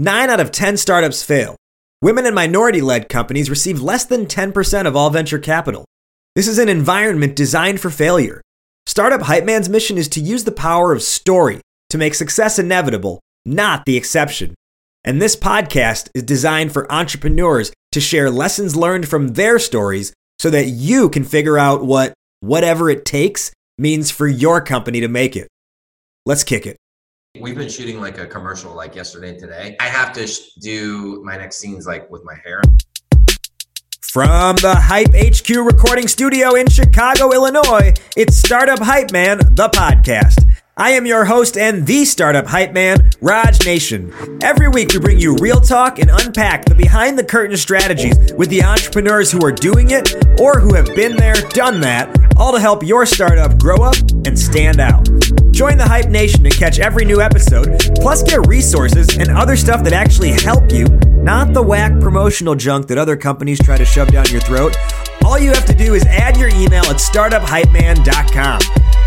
Nine out of 10 startups fail. Women and minority led companies receive less than 10% of all venture capital. This is an environment designed for failure. Startup Hype Man's mission is to use the power of story to make success inevitable, not the exception. And this podcast is designed for entrepreneurs to share lessons learned from their stories so that you can figure out what whatever it takes means for your company to make it. Let's kick it. We've been shooting like a commercial like yesterday and today. I have to sh- do my next scenes like with my hair. From the Hype HQ recording studio in Chicago, Illinois, it's Startup Hype Man, the podcast. I am your host and the startup hype man, Raj Nation. Every week we bring you real talk and unpack the behind the curtain strategies with the entrepreneurs who are doing it or who have been there, done that, all to help your startup grow up and stand out. Join the Hype Nation to catch every new episode, plus get resources and other stuff that actually help you, not the whack promotional junk that other companies try to shove down your throat. All you have to do is add your email at startuphypeman.com.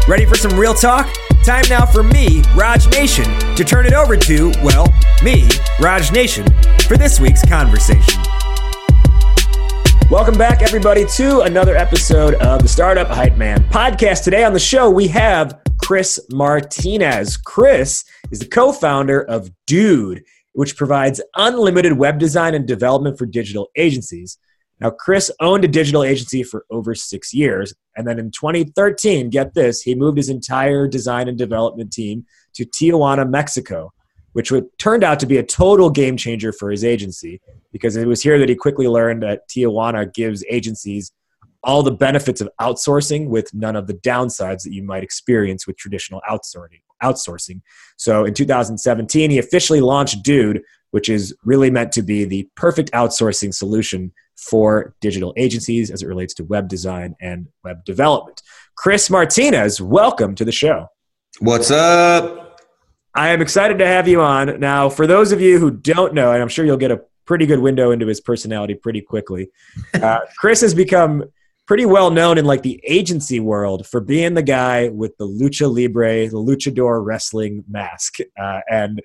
Ready for some real talk? Time now for me, Raj Nation, to turn it over to, well, me, Raj Nation, for this week's conversation. Welcome back, everybody, to another episode of the Startup Hype Man podcast. Today on the show, we have Chris Martinez. Chris is the co founder of Dude, which provides unlimited web design and development for digital agencies. Now, Chris owned a digital agency for over six years. And then in 2013, get this, he moved his entire design and development team to Tijuana, Mexico, which turned out to be a total game changer for his agency because it was here that he quickly learned that Tijuana gives agencies all the benefits of outsourcing with none of the downsides that you might experience with traditional outsourcing. Outsourcing. So in 2017, he officially launched Dude, which is really meant to be the perfect outsourcing solution for digital agencies as it relates to web design and web development. Chris Martinez, welcome to the show. What's up? I am excited to have you on. Now, for those of you who don't know, and I'm sure you'll get a pretty good window into his personality pretty quickly, uh, Chris has become pretty well known in like the agency world for being the guy with the lucha libre, the luchador wrestling mask, uh, and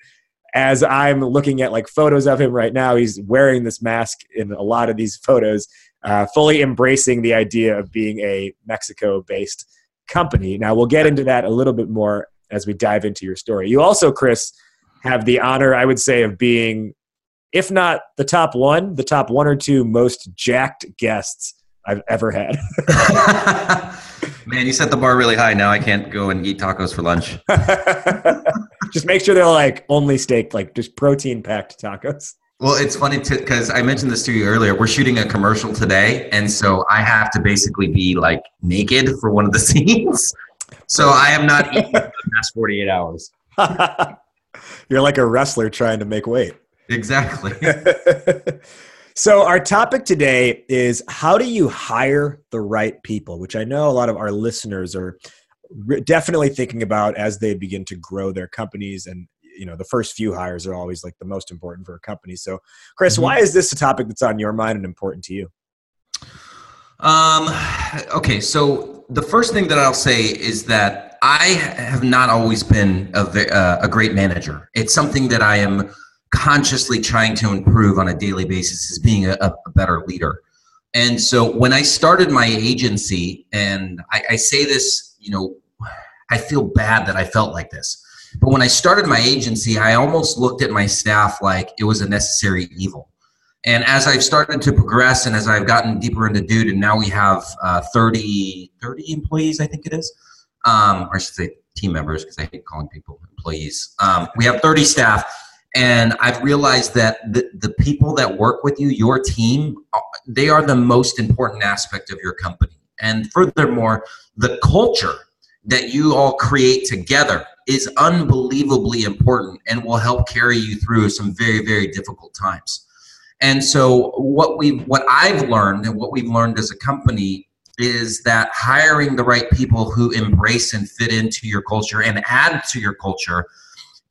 as I'm looking at like photos of him right now, he's wearing this mask in a lot of these photos, uh, fully embracing the idea of being a Mexico based company. Now, we'll get into that a little bit more as we dive into your story. You also, Chris, have the honor, I would say, of being, if not the top one, the top one or two most jacked guests I've ever had. Man, you set the bar really high. Now I can't go and eat tacos for lunch. just make sure they're like only steak, like just protein packed tacos. Well, it's funny because I mentioned this to you earlier. We're shooting a commercial today, and so I have to basically be like naked for one of the scenes. So I am not eating for the past 48 hours. You're like a wrestler trying to make weight. Exactly. So, our topic today is how do you hire the right people, which I know a lot of our listeners are definitely thinking about as they begin to grow their companies. And you know the first few hires are always like the most important for a company. So chris mm-hmm. why is this a topic that's on your mind and important to you? Um okay. So the first thing that i'll say is that i have not always been a, uh, a great manager. It's something that i am consciously trying to improve on a daily basis is being a, a better leader and so when i started my agency and I, I say this you know, I feel bad that I felt like this. But when I started my agency, I almost looked at my staff like it was a necessary evil. And as I've started to progress and as I've gotten deeper into Dude, and now we have uh, 30, 30 employees, I think it is, um, or I should say team members because I hate calling people employees. Um, we have 30 staff. And I've realized that the, the people that work with you, your team, uh, they are the most important aspect of your company. And furthermore, the culture that you all create together is unbelievably important and will help carry you through some very, very difficult times. And so what we what I've learned and what we've learned as a company is that hiring the right people who embrace and fit into your culture and add to your culture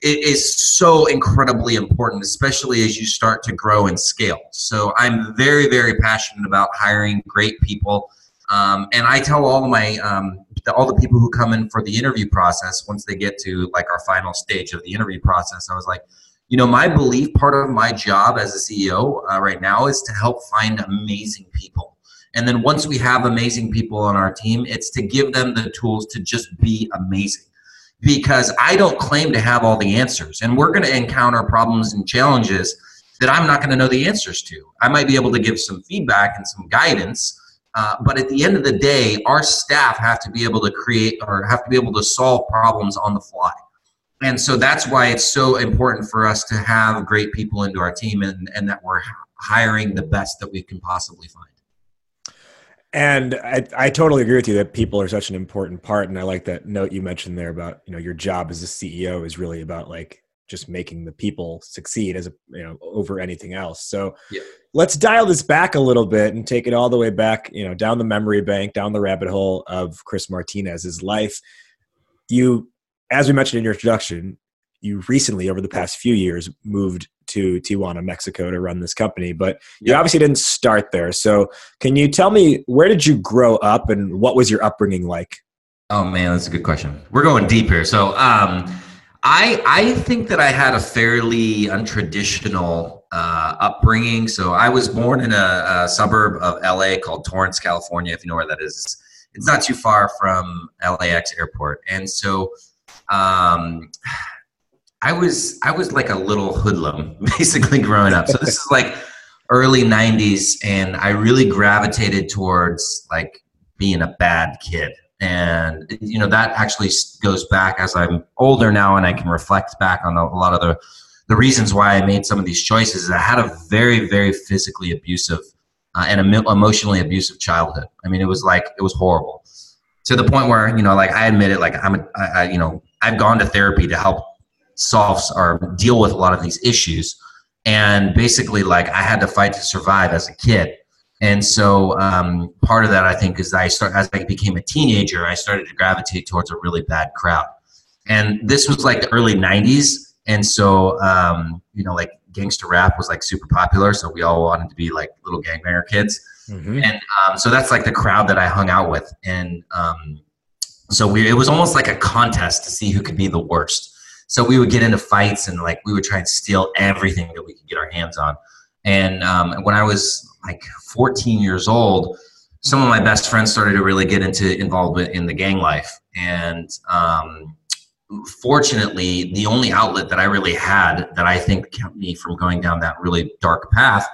it is so incredibly important, especially as you start to grow and scale. So I'm very, very passionate about hiring great people um, and I tell all my um, all the people who come in for the interview process once they get to like our final stage of the interview process, I was like, you know, my belief, part of my job as a CEO uh, right now is to help find amazing people. And then once we have amazing people on our team, it's to give them the tools to just be amazing. Because I don't claim to have all the answers, and we're going to encounter problems and challenges that I'm not going to know the answers to. I might be able to give some feedback and some guidance, uh, but at the end of the day, our staff have to be able to create or have to be able to solve problems on the fly. And so that's why it's so important for us to have great people into our team and, and that we're hiring the best that we can possibly find. And I, I totally agree with you that people are such an important part. And I like that note you mentioned there about, you know, your job as a CEO is really about like just making the people succeed as a you know over anything else so yeah. let's dial this back a little bit and take it all the way back you know down the memory bank down the rabbit hole of chris martinez's life you as we mentioned in your introduction you recently over the past few years moved to tijuana mexico to run this company but you yeah. obviously didn't start there so can you tell me where did you grow up and what was your upbringing like oh man that's a good question we're going deep here so um I I think that I had a fairly untraditional uh, upbringing. So I was born in a, a, suburb of LA called Torrance, California. If you know where that is, it's not too far from LAX airport. And so um, I was I was like a little hoodlum basically growing up. So this is like early '90s, and I really gravitated towards like being a bad kid. And you know that actually goes back as i'm older now and i can reflect back on a, lot of the the reasons why i made some of these choices. Is i had a very very physically abusive uh, and emotionally abusive childhood. I mean it was like it was horrible. To the point where you know like i admit it like i'm a, I, I, you know i've gone to therapy to help solve or deal with a lot of these issues and basically like i had to fight to survive as a kid and so um, part of that, I think, is I start as I became a teenager, I started to gravitate towards a really bad crowd. And this was like the early '90s, and so um, you know, like gangster rap was like super popular, so we all wanted to be like little gangbanger kids. Mm-hmm. And um, so that's like the crowd that I hung out with, and um, so we it was almost like a contest to see who could be the worst. So we would get into fights, and like we would try and steal everything that we could get our hands on. And um, when I was like 14 years old, some of my best friends started to really get into involvement in the gang life. And um, fortunately, the only outlet that I really had that I think kept me from going down that really dark path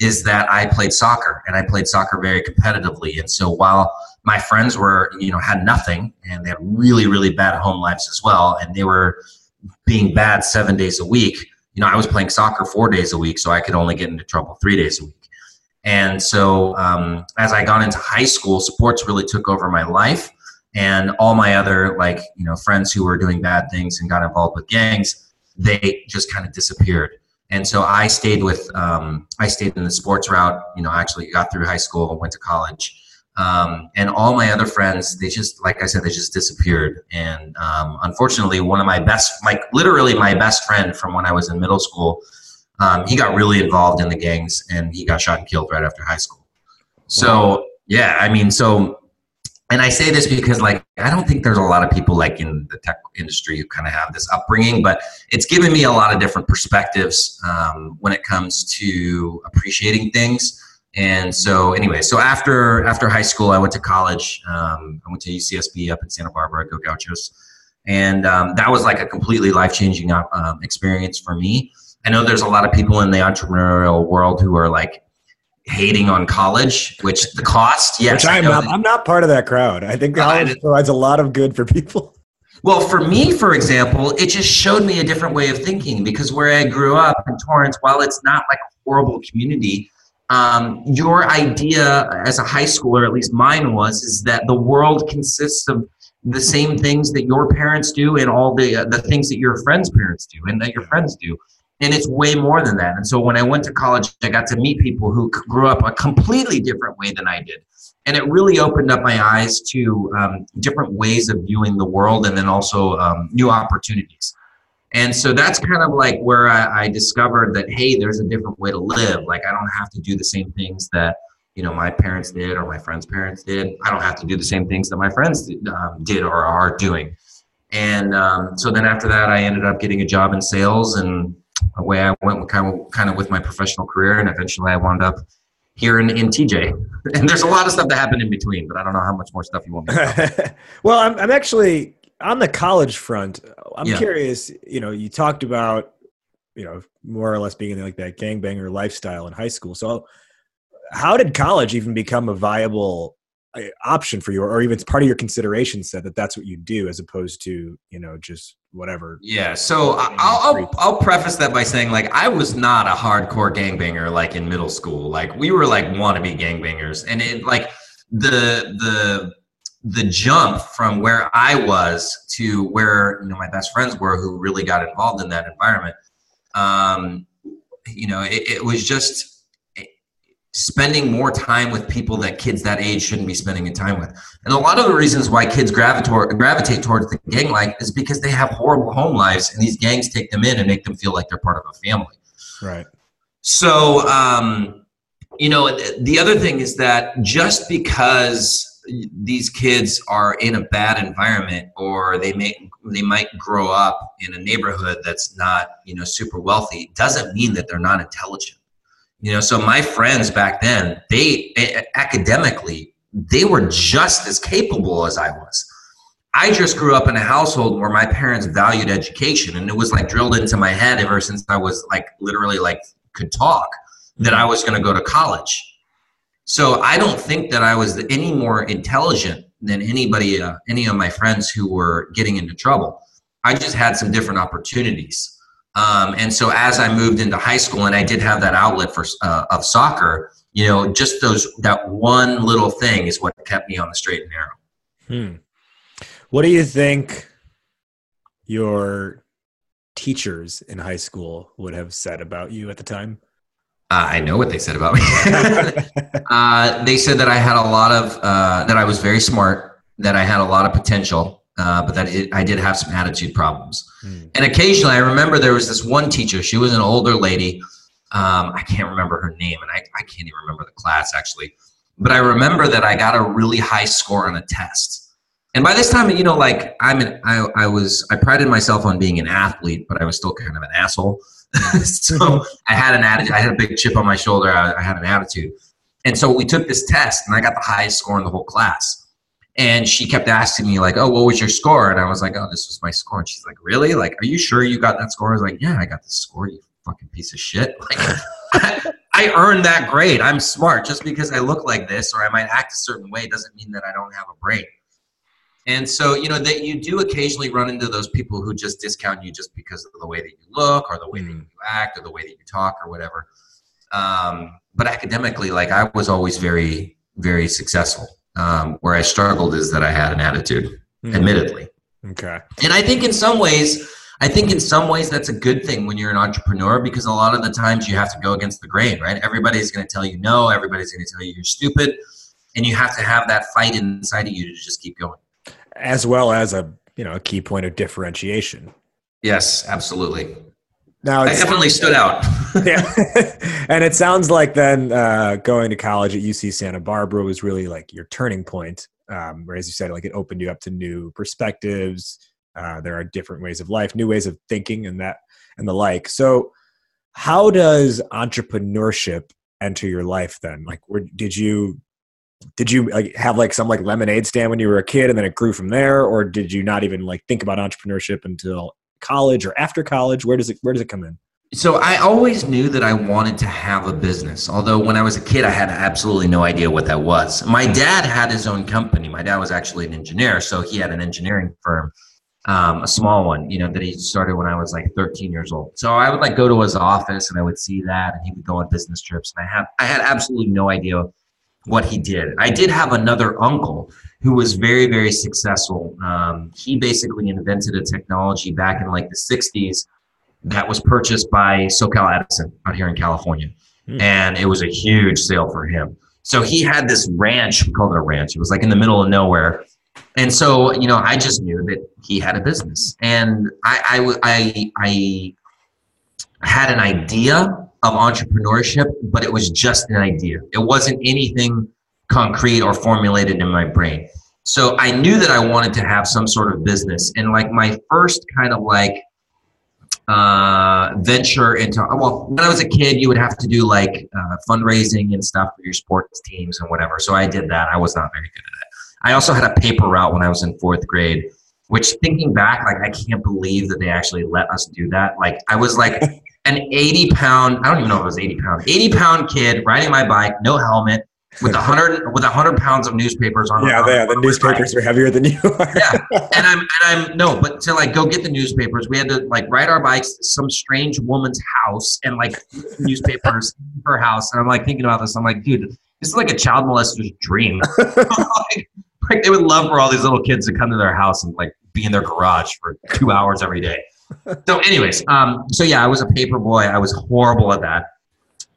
is that I played soccer and I played soccer very competitively. And so while my friends were, you know, had nothing and they had really, really bad home lives as well, and they were being bad seven days a week, you know, I was playing soccer four days a week, so I could only get into trouble three days a week. And so um, as I got into high school, sports really took over my life. And all my other like you know friends who were doing bad things and got involved with gangs, they just kind of disappeared. And so I stayed with um, I stayed in the sports route. You know, actually got through high school and went to college. Um, and all my other friends, they just like I said, they just disappeared. And um, unfortunately, one of my best, like literally my best friend from when I was in middle school, um, he got really involved in the gangs and he got shot and killed right after high school. So yeah, I mean, so and I say this because like I don't think there's a lot of people like in the tech industry who kind of have this upbringing, but it's given me a lot of different perspectives um, when it comes to appreciating things. And so anyway, so after after high school, I went to college. Um, I went to UCSB up in Santa Barbara, Go Gauchos, and um, that was like a completely life changing uh, um, experience for me. I know there's a lot of people in the entrepreneurial world who are like hating on college, which the cost, yes. Which I'm not, I'm not part of that crowd. I think college provides a lot of good for people. Well, for me, for example, it just showed me a different way of thinking because where I grew up in Torrance, while it's not like a horrible community, um, your idea as a high schooler, at least mine was, is that the world consists of the same things that your parents do and all the uh, the things that your friends' parents do and that your friends do and it's way more than that. And so when I went to college, I got to meet people who grew up a completely different way than I did. And it really opened up my eyes to um, different ways of viewing the world and then also um, new opportunities. And so that's kind of like where I, I, discovered that, hey, there's a different way to live. Like, I don't have to do the same things that, you know, my parents did or my friends' parents did. I don't have to do the same things that my friends did, um, did or are doing. And um, so then after that, I ended up getting a job in sales and away I went kind of kind of with my professional career, and eventually I wound up here in, in TJ. And there's a lot of stuff that happened in between, but I don't know how much more stuff you want me to well, I'm, I'm actually on the college front. I'm yeah. curious, you know, you talked about, you know, more or less being like that gangbanger lifestyle in high school. So how did college even become a viable uh, option for you or even it's part of your consideration set that that's what you do as opposed to you know just whatever yeah so I'll, I'll, I'll preface that by saying like i was not a hardcore gangbanger like in middle school like we were like wannabe gangbangers and it like the the the jump from where i was to where you know my best friends were who really got involved in that environment um you know it, it was just spending more time with people that kids that age shouldn't be spending time with. And a lot of the reasons why kids gravitate gravitate towards the gang life is because they have horrible home lives, and these gangs take them in and make them feel like they're part of a family. Right. So, um, you know, the other thing is that just because these kids are in a bad environment or they may they might grow up in a neighborhood that's not you know super wealthy doesn't mean that they're not intelligent you know, so my friends back then, they eh, academically, they were just as capable as I was. I just grew up in a household where my parents valued education and it was like drilled into my head ever since I was like literally like could talk that I was going to go to college. So I don't think that I was any more intelligent than anybody, uh, any of my friends who were getting into trouble. I just had some different opportunities. Um, and so as I moved into high school and I did have that outlet for uh, of soccer, you know, just those that one little thing is what kept me on the straight and narrow. Hmm. What do you think your teachers in high school would have said about you at the time? Uh, I know what they said about me. uh, they said that I had a lot of uh, that I was very smart, that I had a lot of potential, uh, but that it, I did have some attitude problems. Mm. And occasionally, I remember there was this one teacher. She was an older lady. Um, I can't remember her name, and I, I can't even remember the class actually. But I remember that I got a really high score on a test. And by this time, you know, like I'm an, I, I was, I prided myself on being an athlete, but I was still kind of an asshole. so I had an attitude. I had a big chip on my shoulder. I, I had an attitude. And so we took this test, and I got the highest score in the whole class. And she kept asking me, like, oh, what was your score? And I was like, oh, this was my score. And she's like, really? Like, are you sure you got that score? I was like, yeah, I got the score, you fucking piece of shit. Like, I earned that grade. I'm smart. Just because I look like this or I might act a certain way doesn't mean that I don't have a brain. And so, you know, that you do occasionally run into those people who just discount you just because of the way that you look or the way that mm. you act or the way that you talk or whatever. Um, but academically, like I was always very, very successful. Um, where I struggled is that I had an attitude, mm. admittedly. Okay. And I think in some ways, I think in some ways that's a good thing when you're an entrepreneur because a lot of the times you have to go against the grain, right? Everybody's going to tell you no, everybody's going to tell you you're stupid, and you have to have that fight inside of you to just keep going. As well as a you know a key point of differentiation. Yes, absolutely. Now, I definitely stood out. yeah, and it sounds like then uh, going to college at UC Santa Barbara was really like your turning point. Um, where, as you said, like it opened you up to new perspectives. Uh, there are different ways of life, new ways of thinking, and that and the like. So, how does entrepreneurship enter your life then? Like, where did you did you like have like some like lemonade stand when you were a kid, and then it grew from there, or did you not even like think about entrepreneurship until college or after college? Where does it where does it come in? So I always knew that I wanted to have a business. Although when I was a kid, I had absolutely no idea what that was. My dad had his own company. My dad was actually an engineer, so he had an engineering firm, um, a small one, you know, that he started when I was like 13 years old. So I would like go to his office and I would see that, and he would go on business trips. And I have I had absolutely no idea what he did. I did have another uncle who was very, very successful. Um, he basically invented a technology back in like the 60s that was purchased by SoCal Edison out here in California. Mm. And it was a huge sale for him. So he had this ranch, we called it a ranch. It was like in the middle of nowhere. And so, you know, I just knew that he had a business. And I, I, I, I had an idea of entrepreneurship, but it was just an idea. It wasn't anything concrete or formulated in my brain. So I knew that I wanted to have some sort of business. And like my first kind of like uh, venture into well when i was a kid you would have to do like uh, fundraising and stuff for your sports teams and whatever so i did that i was not very good at it i also had a paper route when i was in fourth grade which thinking back like i can't believe that they actually let us do that like i was like an 80 pound i don't even know if it was 80 pound 80 pound kid riding my bike no helmet with a hundred with a hundred pounds of newspapers on. Yeah, yeah. The newspapers are heavier than you are. yeah, and I'm and I'm no, but to like go get the newspapers, we had to like ride our bikes to some strange woman's house and like newspapers her house. And I'm like thinking about this. I'm like, dude, this is like a child molester's dream. like, like they would love for all these little kids to come to their house and like be in their garage for two hours every day. So, anyways, um, so yeah, I was a paper boy. I was horrible at that.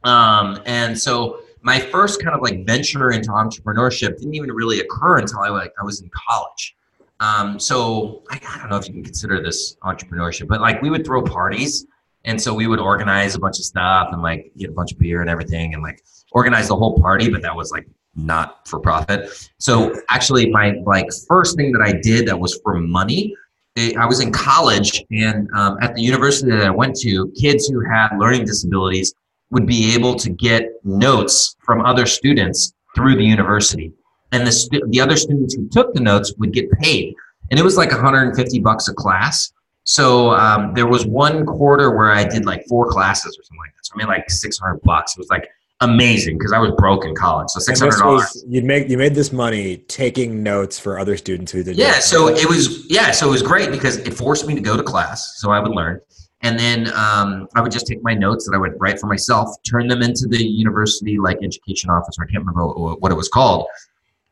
Um, and so my first kind of like venture into entrepreneurship didn't even really occur until I like I was in college. Um, so I, I don't know if you can consider this entrepreneurship, but like we would throw parties, and so we would organize a bunch of stuff and like get a bunch of beer and everything, and like organize the whole party. But that was like not for profit. So actually, my like first thing that I did that was for money. It, I was in college, and um, at the university that I went to, kids who had learning disabilities would be able to get notes from other students through the university. And the, stu- the other students who took the notes would get paid. And it was like 150 bucks a class. So um, there was one quarter where I did like four classes or something like that. So I made like 600 bucks. It was like amazing because I was broke in college. So six hundred dollars. You make you made this money taking notes for other students who did. Yeah, so it was yeah, so it was great because it forced me to go to class, so I would learn, and then um, I would just take my notes that I would write for myself, turn them into the university like education officer. I can't remember what it was called.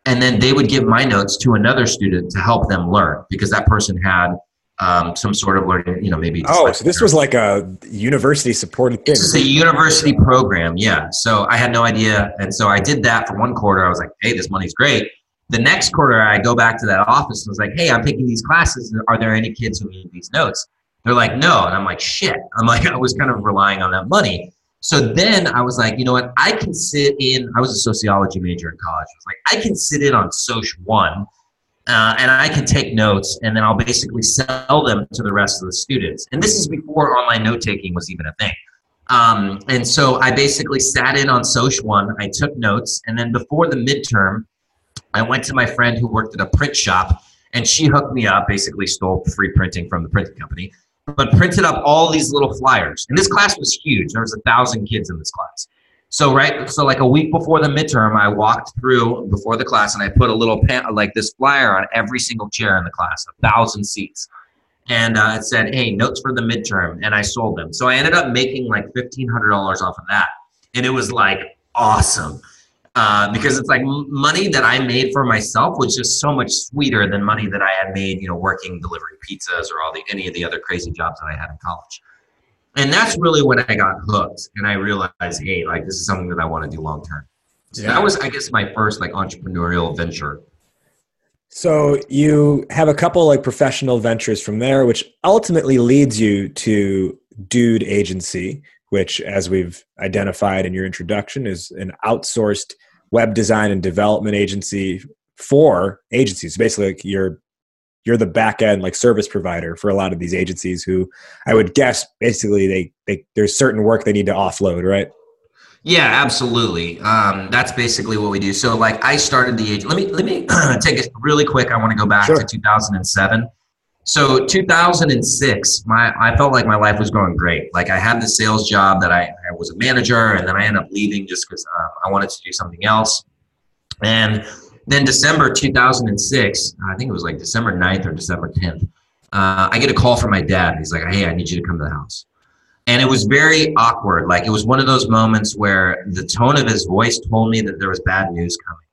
And then they would give my notes to another student to help them learn because that person had um, some sort of learning, you know, maybe. Oh, so this was like a university supported thing. This is a university program, yeah. So I had no idea, and so I did that for one quarter. I was like, "Hey, this money's great." The next quarter, I go back to that office and was like, "Hey, I'm taking these classes. Are there any kids who need these notes?" They're like, no. And I'm like, shit. I'm like, I was kind of relying on that money. So then I was like, you know what? I can sit in, I was a sociology major in college. I was like, I can sit in on Soc 1 uh, and I can take notes and then I'll basically sell them to the rest of the students. And this is before online note taking was even a thing. Um, and so I basically sat in on Soc 1, I took notes, and then before the midterm, I went to my friend who worked at a print shop and she hooked me up, basically stole free printing from the printing company but printed up all these little flyers. And this class was huge. There was a thousand kids in this class. So right, so like a week before the midterm, I walked through before the class and I put a little pan, like this flyer on every single chair in the class, a thousand seats, and uh, it said, "Hey, notes for the midterm," and I sold them. So I ended up making like fifteen hundred dollars off of that, and it was like awesome uh, because it's like money that I made for myself was just so much sweeter than money that I had made, you know, working delivering pizzas or all the any of the other crazy jobs that I had in college. And that's really when I got hooked, and I realized, hey, like this is something that I want to do long term. So yeah. that was, I guess, my first like entrepreneurial venture. So you have a couple like professional ventures from there, which ultimately leads you to Dude Agency, which, as we've identified in your introduction, is an outsourced web design and development agency for agencies. Basically, like you're you're the back end like service provider for a lot of these agencies who I would guess basically they, they there's certain work they need to offload, right? Yeah, absolutely. Um, that's basically what we do. So like I started the agent. Let me let me take it really quick. I want to go back sure. to 2007. So 2006, my I felt like my life was going great. Like I had the sales job that I, I was a manager, and then I ended up leaving just because uh, I wanted to do something else. And then December 2006, I think it was like December 9th or December 10th, uh, I get a call from my dad. He's like, "Hey, I need you to come to the house." And it was very awkward. Like it was one of those moments where the tone of his voice told me that there was bad news coming.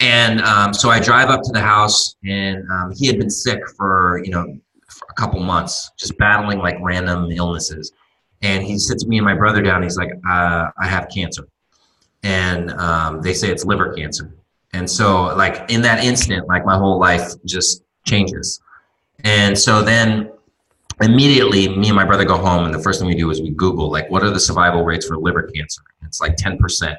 And um, so I drive up to the house, and um, he had been sick for you know for a couple months, just battling like random illnesses. And he sits me and my brother down. He's like, uh, "I have cancer," and um, they say it's liver cancer. And so, like in that instant, like my whole life just changes. And so then immediately me and my brother go home and the first thing we do is we google like what are the survival rates for liver cancer it's like 10%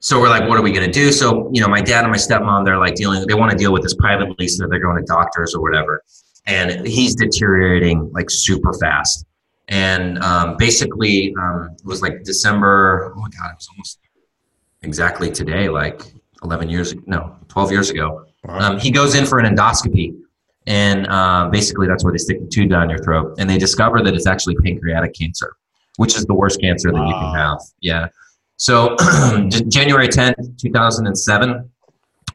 so we're like, what are we going to do? So, you know, my dad and my stepmom, they're like dealing, they want to deal with this privately. So they're going to doctors or whatever. And he's deteriorating like super fast. And um, basically, um, it was like December. Oh my God, it was almost exactly today, like 11 years, ago. no, 12 years ago. Um, he goes in for an endoscopy, and uh, basically that's where they stick the tube down your throat, and they discover that it's actually pancreatic cancer, which is the worst cancer that wow. you can have. Yeah. So January 10th, 2007,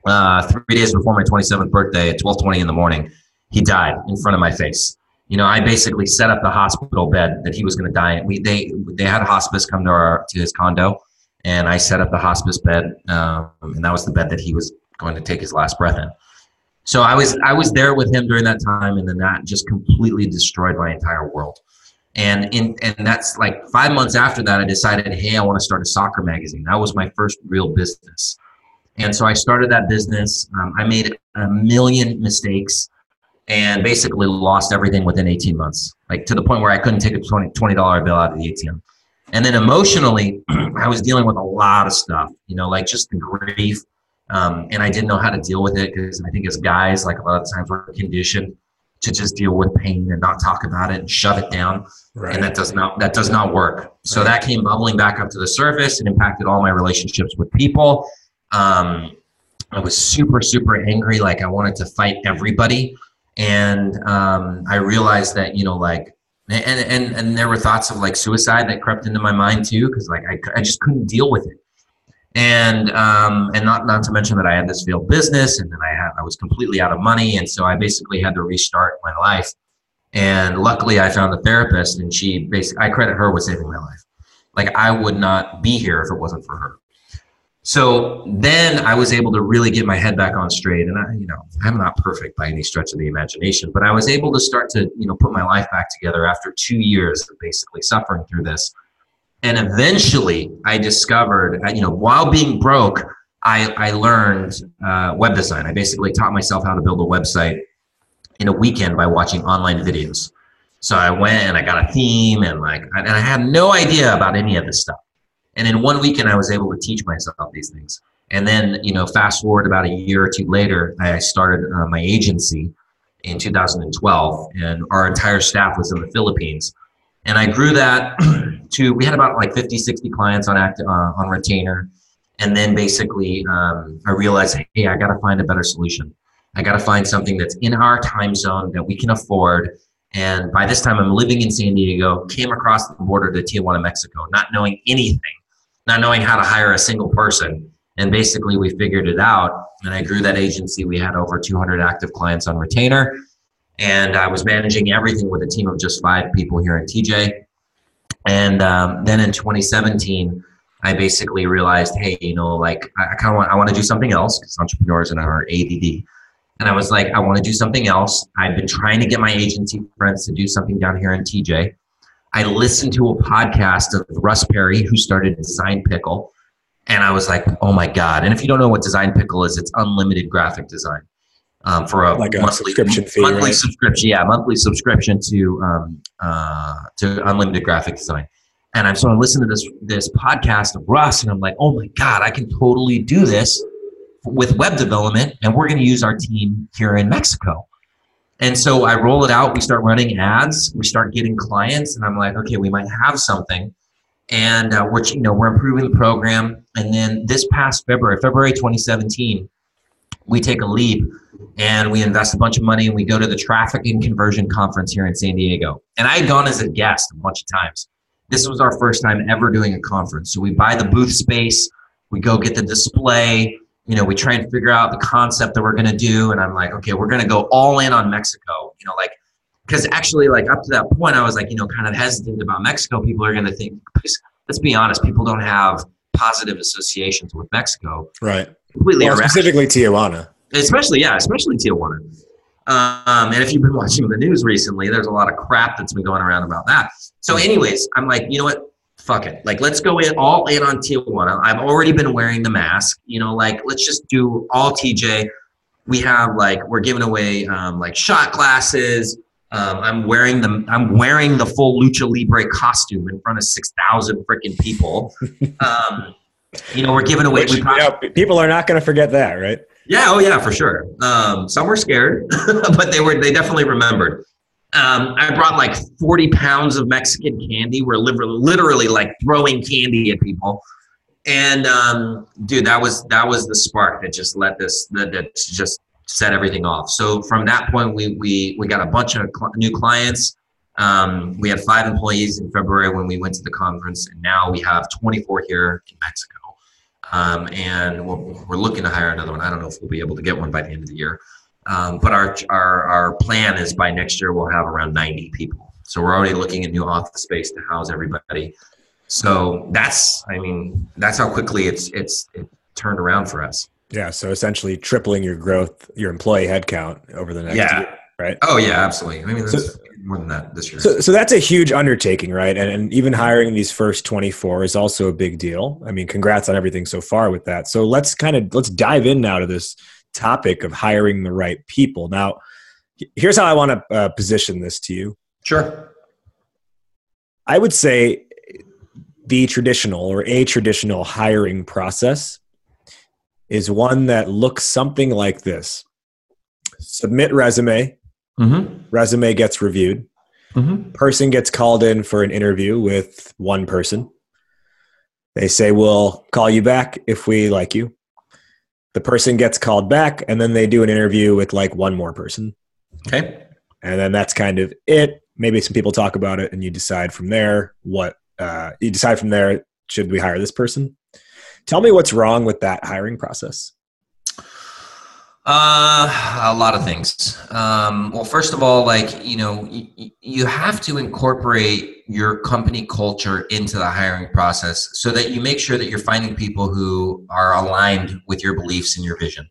uh, three days before my 27th birthday at 12:20 in the morning, he died in front of my face. You know, I basically set up the hospital bed that he was going to die in. We they they had a hospice come to our to his condo, and I set up the hospice bed, um, and that was the bed that he was going to take his last breath in. So I was I was there with him during that time, and then that just completely destroyed my entire world. And in and that's like five months after that, I decided, hey, I want to start a soccer magazine. That was my first real business, and so I started that business. Um, I made a million mistakes, and basically lost everything within 18 months, like to the point where I couldn't take a 20 dollar bill out of the ATM. And then emotionally, I was dealing with a lot of stuff, you know, like just the grief, um, and I didn't know how to deal with it because I think as guys, like a lot of times we're conditioned to just deal with pain and not talk about it and shove it down. Right. And that does not that does not work. So right. that came bubbling back up to the surface and impacted all my relationships with people. Um, I was super super angry, like I wanted to fight everybody, and um, I realized that you know like and and and there were thoughts of like suicide that crept into my mind too because like I, I just couldn't deal with it and um, and not not to mention that I had this failed business, and then I had I was completely out of money, and so I basically had to restart my life. And luckily, I found a therapist, and she basically I credit her with saving my life. Like I would not be here if it wasn't for her. So then I was able to really get my head back on straight, and I, you know, I'm not perfect by any stretch of the imagination, but I was able to start to you know put my life back together after two years of basically suffering through this and eventually, I discovered, uh, you know, while being broke, I, I learned uh, web design. I basically taught myself how to build a website in a weekend by watching online videos. So I went and I got a theme and like, and I had no idea about any of this stuff. And in one weekend, I was able to teach myself these things. And then, you know, fast forward about a year or two later, I started uh, my agency in 2012, and our entire staff was in the Philippines. And I grew that to, we had about like 50, 60 clients on, act, uh, on retainer. And then basically, um, I realized, hey, I got to find a better solution. I got to find something that's in our time zone that we can afford. And by this time, I'm living in San Diego, came across the border to Tijuana, Mexico, not knowing anything, not knowing how to hire a single person. And basically, we figured it out. And I grew that agency. We had over 200 active clients on retainer and I was managing everything with a team of just five people here in TJ. And um, then in 2017, I basically realized, hey, you know, like I, I kind of want, I want to do something else because entrepreneurs and our ADD. And I was like, I want to do something else. I've been trying to get my agency friends to do something down here in TJ. I listened to a podcast of Russ Perry, who started Design Pickle. And I was like, oh my God. And if you don't know what Design Pickle is, it's unlimited graphic design um, for a, like a monthly subscription fee, monthly right? subscription. Yeah, monthly subscription to um, uh, to unlimited graphic design. And I'm so I listened to this this podcast of Russ, and I'm like, oh my god, I can totally do this with web development, and we're going to use our team here in Mexico. And so I roll it out. We start running ads. We start getting clients, and I'm like, okay, we might have something. And uh, we're you know we're improving the program. And then this past February, February 2017, we take a leap and we invest a bunch of money and we go to the traffic and conversion conference here in San Diego. And I had gone as a guest a bunch of times. This was our first time ever doing a conference. So we buy the booth space, we go get the display, you know, we try and figure out the concept that we're going to do. And I'm like, okay, we're going to go all in on Mexico, you know, like, because actually, like, up to that point, I was like, you know, kind of hesitant about Mexico. People are going to think, let's be honest, people don't have positive associations with Mexico. Right. Completely well, specifically Tijuana especially yeah, especially Tijuana. Um, and if you've been watching the news recently, there's a lot of crap that's been going around about that. So, anyways, I'm like, you know what? Fuck it. Like, let's go in all in on Tijuana. I've already been wearing the mask. You know, like let's just do all TJ. We have like we're giving away um, like shot glasses. Um, I'm wearing the I'm wearing the full lucha libre costume in front of six thousand freaking people. Um, you know, we're giving away. Which, probably, you know, people are not going to forget that, right? Yeah, oh yeah, for sure. Um, some were scared, but they were they definitely remembered. Um, I brought like 40 pounds of Mexican candy. We're literally like throwing candy at people. And um, dude, that was that was the spark that just let this that, that just set everything off. So from that point, we we we got a bunch of cl- new clients. Um, we had five employees in February when we went to the conference, and now we have 24 here in Mexico. Um, and we're, we're, looking to hire another one. I don't know if we'll be able to get one by the end of the year, um, but our, our our plan is by next year we'll have around 90 people. So we're already looking at new office space to house everybody. So that's, I mean, that's how quickly it's it's it turned around for us. Yeah. So essentially tripling your growth, your employee headcount over the next yeah. year, right? Oh yeah, absolutely. I mean, so, more than that this year. So, so that's a huge undertaking, right? And, and even hiring these first 24 is also a big deal. I mean, congrats on everything so far with that. So let's kind of let's dive in now to this topic of hiring the right people. Now, here's how I want to uh, position this to you. Sure. I would say the traditional or a traditional hiring process is one that looks something like this submit resume mm-hmm. resume gets reviewed mm-hmm. person gets called in for an interview with one person they say we'll call you back if we like you the person gets called back and then they do an interview with like one more person. Okay. And then that's kind of it. Maybe some people talk about it and you decide from there what uh, you decide from there should we hire this person? Tell me what's wrong with that hiring process uh, a lot of things. Um, well, first of all, like you know, y- you have to incorporate your company culture into the hiring process so that you make sure that you're finding people who are aligned with your beliefs and your vision.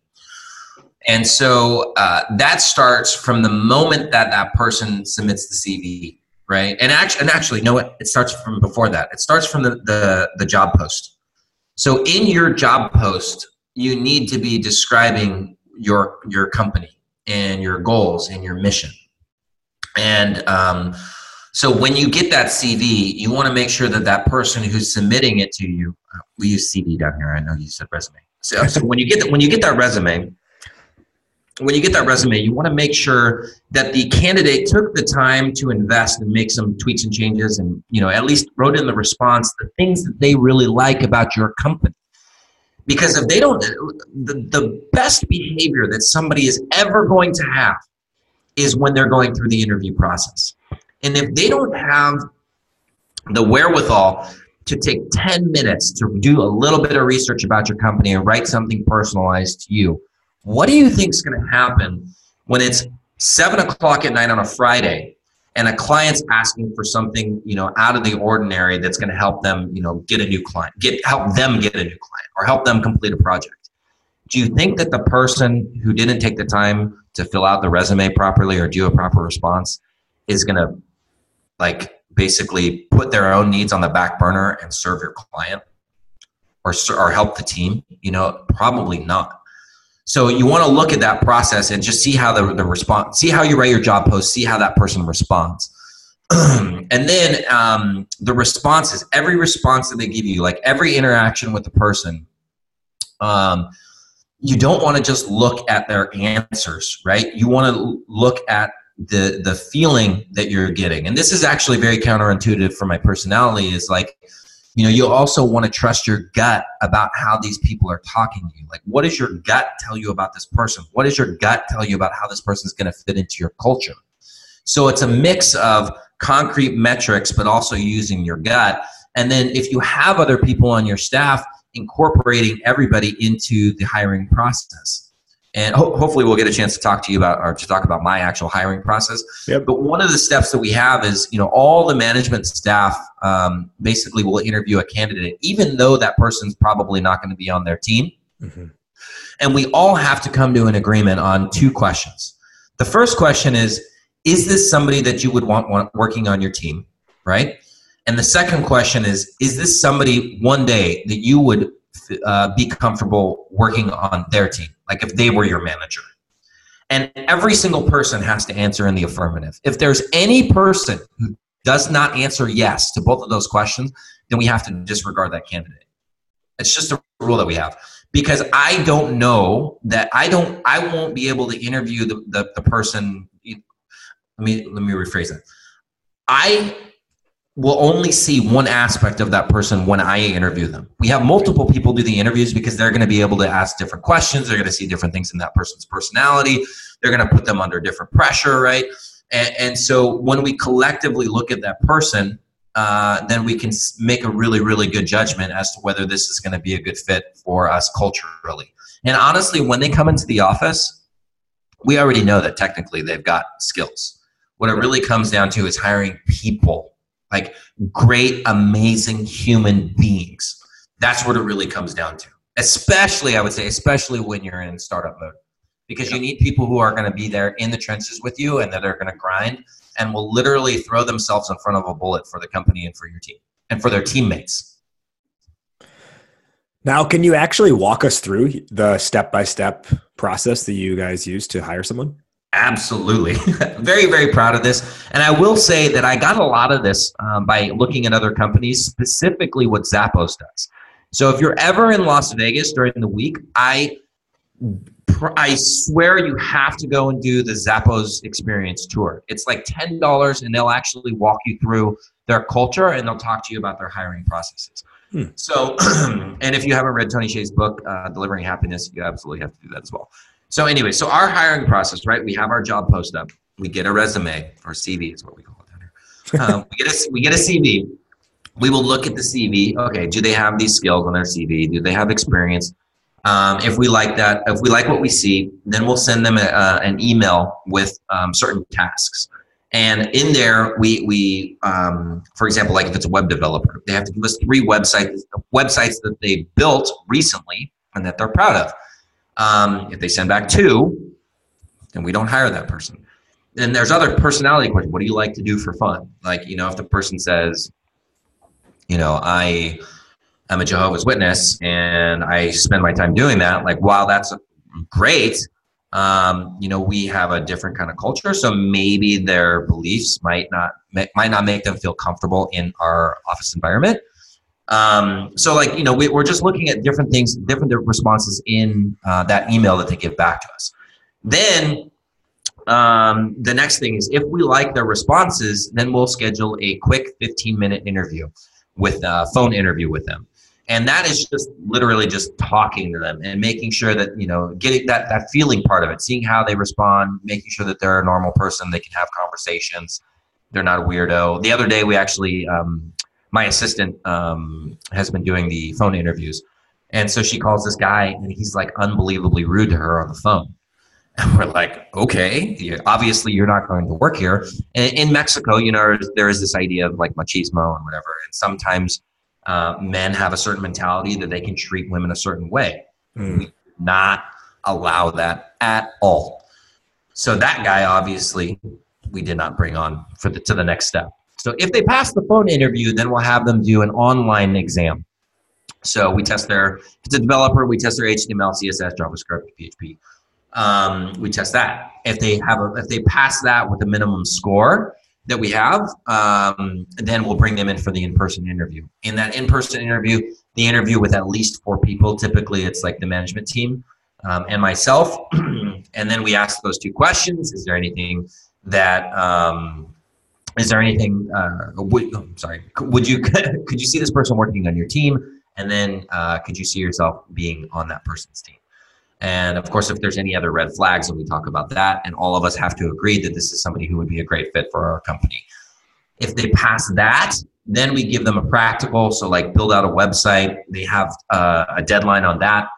And so uh, that starts from the moment that that person submits the CV right? And actually, and actually, no, it, it starts from before that. It starts from the, the the job post. So in your job post, you need to be describing your your company and your goals and your mission. And um, so when you get that CV, you want to make sure that that person who's submitting it to you, uh, we use CV down here. I know you said resume. So, so when you get when you get that resume, when you get that resume, you want to make sure that the candidate took the time to invest and make some tweaks and changes and, you know, at least wrote in the response the things that they really like about your company. Because if they don't, the, the best behavior that somebody is ever going to have is when they're going through the interview process. And if they don't have the wherewithal to take 10 minutes to do a little bit of research about your company and write something personalized to you, what do you think is going to happen when it's seven o'clock at night on a Friday and a client's asking for something, you know, out of the ordinary that's going to help them, you know, get a new client, get help them get a new client or help them complete a project? Do you think that the person who didn't take the time to fill out the resume properly or do a proper response is going to like basically put their own needs on the back burner and serve your client or or help the team? You know, probably not. So you want to look at that process and just see how the, the response, see how you write your job post, see how that person responds. and then um, the responses, every response that they give you, like every interaction with the person, um, you don't want to just look at their answers, right? You want to look at the the feeling that you're getting. And this is actually very counterintuitive for my personality. Is like you know you'll also want to trust your gut about how these people are talking to you. Like what does your gut tell you about this person? What does your gut tell you about how this person is going to fit into your culture? So it's a mix of concrete metrics but also using your gut. And then if you have other people on your staff incorporating everybody into the hiring process and ho- hopefully we'll get a chance to talk to you about or to talk about my actual hiring process yep. but one of the steps that we have is you know all the management staff um, basically will interview a candidate even though that person's probably not going to be on their team mm-hmm. and we all have to come to an agreement on two questions the first question is is this somebody that you would want, want working on your team right and the second question is is this somebody one day that you would uh, be comfortable working on their team, like if they were your manager. And every single person has to answer in the affirmative. If there's any person who does not answer yes to both of those questions, then we have to disregard that candidate. It's just a rule that we have because I don't know that I don't I won't be able to interview the, the, the person let me let me rephrase that. I will only see one aspect of that person when I interview them. We have multiple people do the interviews because they're going to be able to ask different questions. They're going to see different things in that person's personality. They're going to put them under different pressure, right? And, and so when we collectively look at that person, uh, then we can make a really, really good judgment as to whether this is going to be a good fit for us culturally. And honestly, when they come into the office, we already know that technically they've got skills. What it really comes down to is hiring people, like great, amazing human beings. That's what it really comes down to. Especially, I would say, especially when you're in startup mode, because you need people who are going to be there in the trenches with you and that are going to grind and will literally throw themselves in front of a bullet for the company and for your team and for their teammates. Now, can you actually walk us through the step by step process that you guys use to hire someone? Absolutely. very, very proud of this. And I will say that I got a lot of this um, by looking at other companies, specifically what Zappos does. So if you're ever in Las Vegas during the week, I I swear you have to go and do the Zappos experience tour. It's like $10 and they'll actually walk you through their culture and they'll talk to you about their hiring processes. Hmm. So, and if you haven't read Tony Hsieh's book, uh, Delivering Happiness, you absolutely have to do that as well. So, anyway, so our hiring process, right? We have our job post up. We get a resume or CV is what we call it down here. Um, we get a we get a CV. We will look at the CV. Okay, do they have these skills on their CV? Do they have experience? Um, if we like that, if we like what we see, then we'll send them a, uh, an email with um, certain tasks. And in there, we, we um, for example, like if it's a web developer, they have to give us three websites, websites that they built recently and that they're proud of. Um, if they send back two, then we don't hire that person. Then there's other personality questions. What do you like to do for fun? Like, you know, if the person says, you know, I I'm a Jehovah's Witness and I spend my time doing that. Like, while that's great, um, you know, we have a different kind of culture, so maybe their beliefs might not might not make them feel comfortable in our office environment. Um, so, like, you know, we, are just looking at different things, different responses in uh, that email that they give back to us. Then um, the next thing is if we like their responses, then we'll schedule a quick 15 minute interview with a phone interview with them and that is just literally just talking to them and making sure that you know getting that that feeling part of it seeing how they respond making sure that they're a normal person they can have conversations they're not a weirdo the other day we actually um, my assistant um, has been doing the phone interviews and so she calls this guy and he's like unbelievably rude to her on the phone and we're like okay obviously you're not going to work here and in mexico you know there is this idea of like machismo and whatever and sometimes uh, men have a certain mentality that they can treat women a certain way. Mm. We not allow that at all. So that guy, obviously, we did not bring on for the to the next step. So if they pass the phone interview, then we'll have them do an online exam. So we test their, if it's a developer, we test their HTML, CSS, JavaScript, PHP. Um, we test that. If they have a, if they pass that with a minimum score, that we have, um, then we'll bring them in for the in-person interview. In that in-person interview, the interview with at least four people. Typically, it's like the management team um, and myself, and then we ask those two questions: Is there anything that um, is there anything? Uh, would, oh, sorry, would you could you see this person working on your team? And then uh, could you see yourself being on that person's team? And of course, if there's any other red flags, and we talk about that, and all of us have to agree that this is somebody who would be a great fit for our company. If they pass that, then we give them a practical. So, like, build out a website. They have uh, a deadline on that.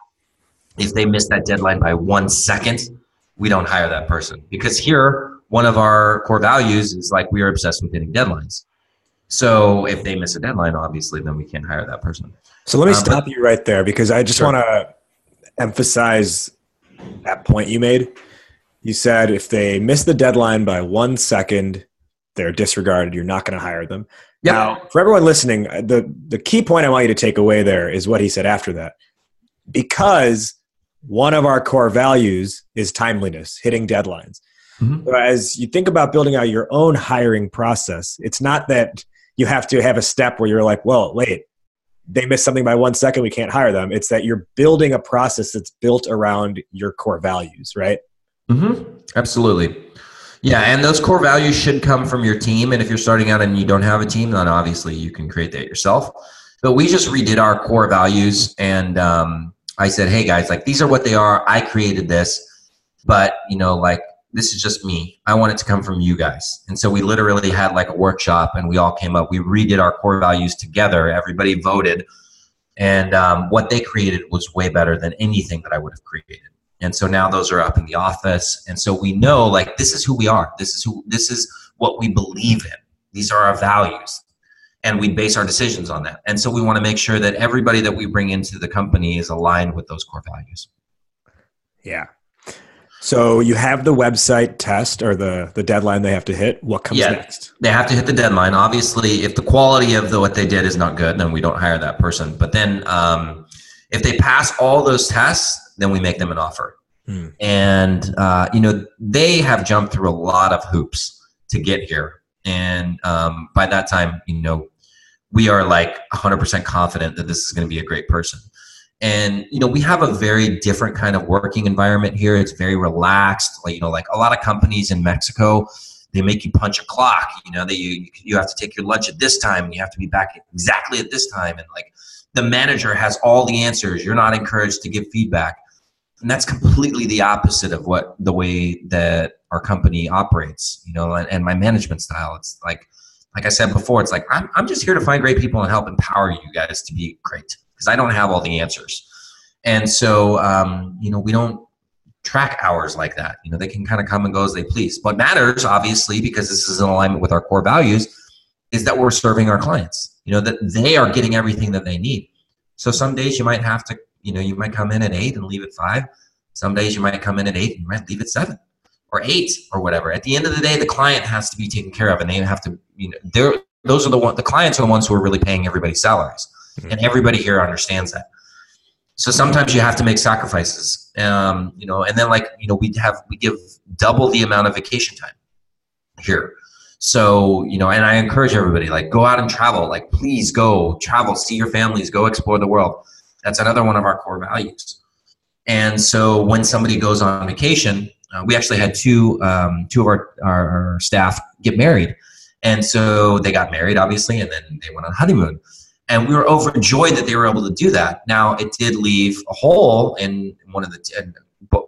If they miss that deadline by one second, we don't hire that person because here, one of our core values is like we are obsessed with hitting deadlines. So, if they miss a deadline, obviously, then we can't hire that person. So, let me um, stop you right there because I just sure. want to emphasize that point you made. You said if they miss the deadline by one second, they're disregarded. You're not going to hire them. Yep. Now, for everyone listening, the, the key point I want you to take away there is what he said after that. Because one of our core values is timeliness, hitting deadlines. Mm-hmm. You think about building out your own hiring process, it's not that you have to have a step where you're like, well, wait, they missed something by one second, we can't hire them. It's that you're building a process that's built around your core values, right? Mm-hmm. Absolutely. Yeah, and those core values should come from your team. And if you're starting out and you don't have a team, then obviously you can create that yourself. But we just redid our core values, and um, I said, "Hey guys, like these are what they are. I created this, but you know, like this is just me. I want it to come from you guys." And so we literally had like a workshop, and we all came up. We redid our core values together. Everybody voted, and um, what they created was way better than anything that I would have created. And so now those are up in the office. And so we know like this is who we are. This is who this is what we believe in. These are our values. And we base our decisions on that. And so we want to make sure that everybody that we bring into the company is aligned with those core values. Yeah so you have the website test or the the deadline they have to hit what comes yeah, next they have to hit the deadline obviously if the quality of the, what they did is not good then we don't hire that person but then um, if they pass all those tests then we make them an offer. Mm. And uh, you know they have jumped through a lot of hoops to get here, and um, by that time, you know, we are like 100% confident that this is going to be a great person. And you know, we have a very different kind of working environment here. It's very relaxed. Like you know, like a lot of companies in Mexico, they make you punch a clock. You know, that you you have to take your lunch at this time, and you have to be back exactly at this time, and like the manager has all the answers. You're not encouraged to give feedback and that's completely the opposite of what the way that our company operates you know and, and my management style it's like like i said before it's like I'm, I'm just here to find great people and help empower you guys to be great because i don't have all the answers and so um, you know we don't track hours like that you know they can kind of come and go as they please what matters obviously because this is in alignment with our core values is that we're serving our clients you know that they are getting everything that they need so some days you might have to you know, you might come in at eight and leave at five. Some days you might come in at eight and might leave at seven or eight or whatever. At the end of the day, the client has to be taken care of, and they have to. You know, they're those are the one. The clients are the ones who are really paying everybody's salaries. And everybody here understands that. So sometimes you have to make sacrifices, um, you know, and then like you know we have we give double the amount of vacation time here. So, you know, and I encourage everybody, like, go out and travel. Like, please go travel, see your families, go explore the world. That's another one of our core values. And so when somebody goes on vacation, uh, we actually had two um, two of our, our, our staff get married, and so they got married, obviously, and then they went on honeymoon. And we were overjoyed that they were able to do that. Now it did leave a hole in one of the